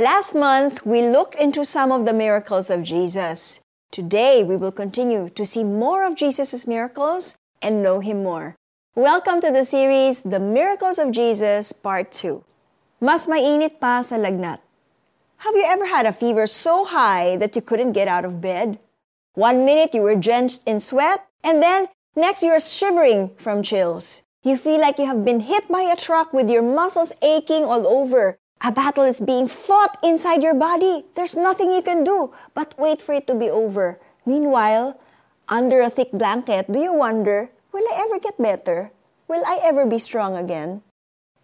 Last month, we looked into some of the miracles of Jesus. Today, we will continue to see more of Jesus' miracles and know Him more. Welcome to the series, The Miracles of Jesus, Part 2. Mas mainit pa sa lagnat. Have you ever had a fever so high that you couldn't get out of bed? One minute you were drenched in sweat, and then next you are shivering from chills. You feel like you have been hit by a truck with your muscles aching all over, a battle is being fought inside your body. There's nothing you can do but wait for it to be over. Meanwhile, under a thick blanket, do you wonder, will I ever get better? Will I ever be strong again?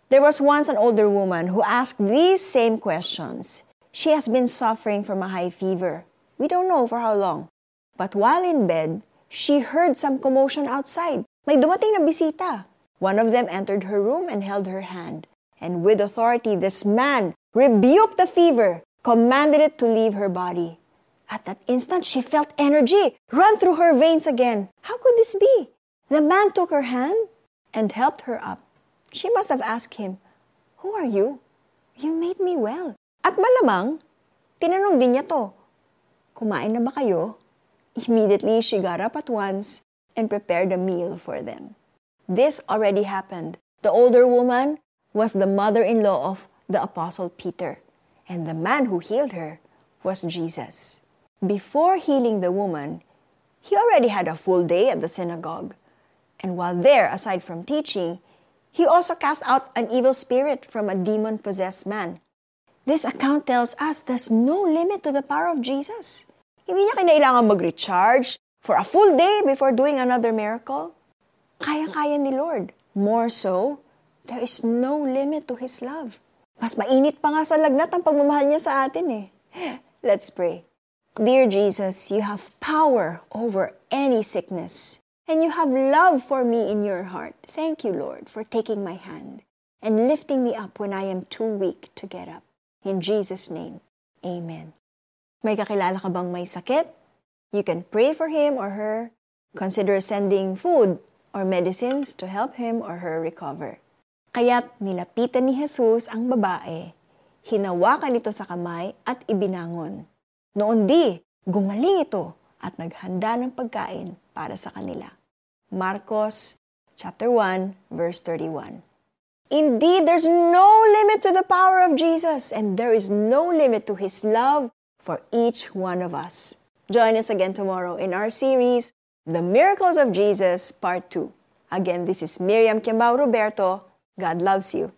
There was once an older woman who asked these same questions. She has been suffering from a high fever. We don't know for how long. But while in bed, she heard some commotion outside. May dumating na bisita. One of them entered her room and held her hand. And with authority, this man rebuked the fever, commanded it to leave her body. At that instant, she felt energy run through her veins again. How could this be? The man took her hand and helped her up. She must have asked him, Who are you? You made me well. At malamang, tinanong din niya to, Kumain na ba kayo? Immediately, she got up at once and prepared a meal for them. This already happened. The older woman was the mother in law of the Apostle Peter, and the man who healed her was Jesus. Before healing the woman, he already had a full day at the synagogue. And while there, aside from teaching, he also cast out an evil spirit from a demon possessed man. This account tells us there's no limit to the power of Jesus. Hindi niya kinailangan mag-recharge for a full day before doing another miracle. Kaya-kaya ni Lord. More so, There is no limit to His love. Mas mainit pa nga sa lagnat ang pagmamahal niya sa atin eh. Let's pray. Dear Jesus, you have power over any sickness. And you have love for me in your heart. Thank you, Lord, for taking my hand and lifting me up when I am too weak to get up. In Jesus' name, Amen. May kakilala ka bang may sakit? You can pray for him or her. Consider sending food or medicines to help him or her recover. Kaya't nilapitan ni Jesus ang babae, hinawakan ito sa kamay at ibinangon. Noon di, gumaling ito at naghanda ng pagkain para sa kanila. Marcos chapter 1 verse 31. Indeed, there's no limit to the power of Jesus and there is no limit to his love for each one of us. Join us again tomorrow in our series, The Miracles of Jesus, Part 2. Again, this is Miriam Kimbao Roberto God loves you.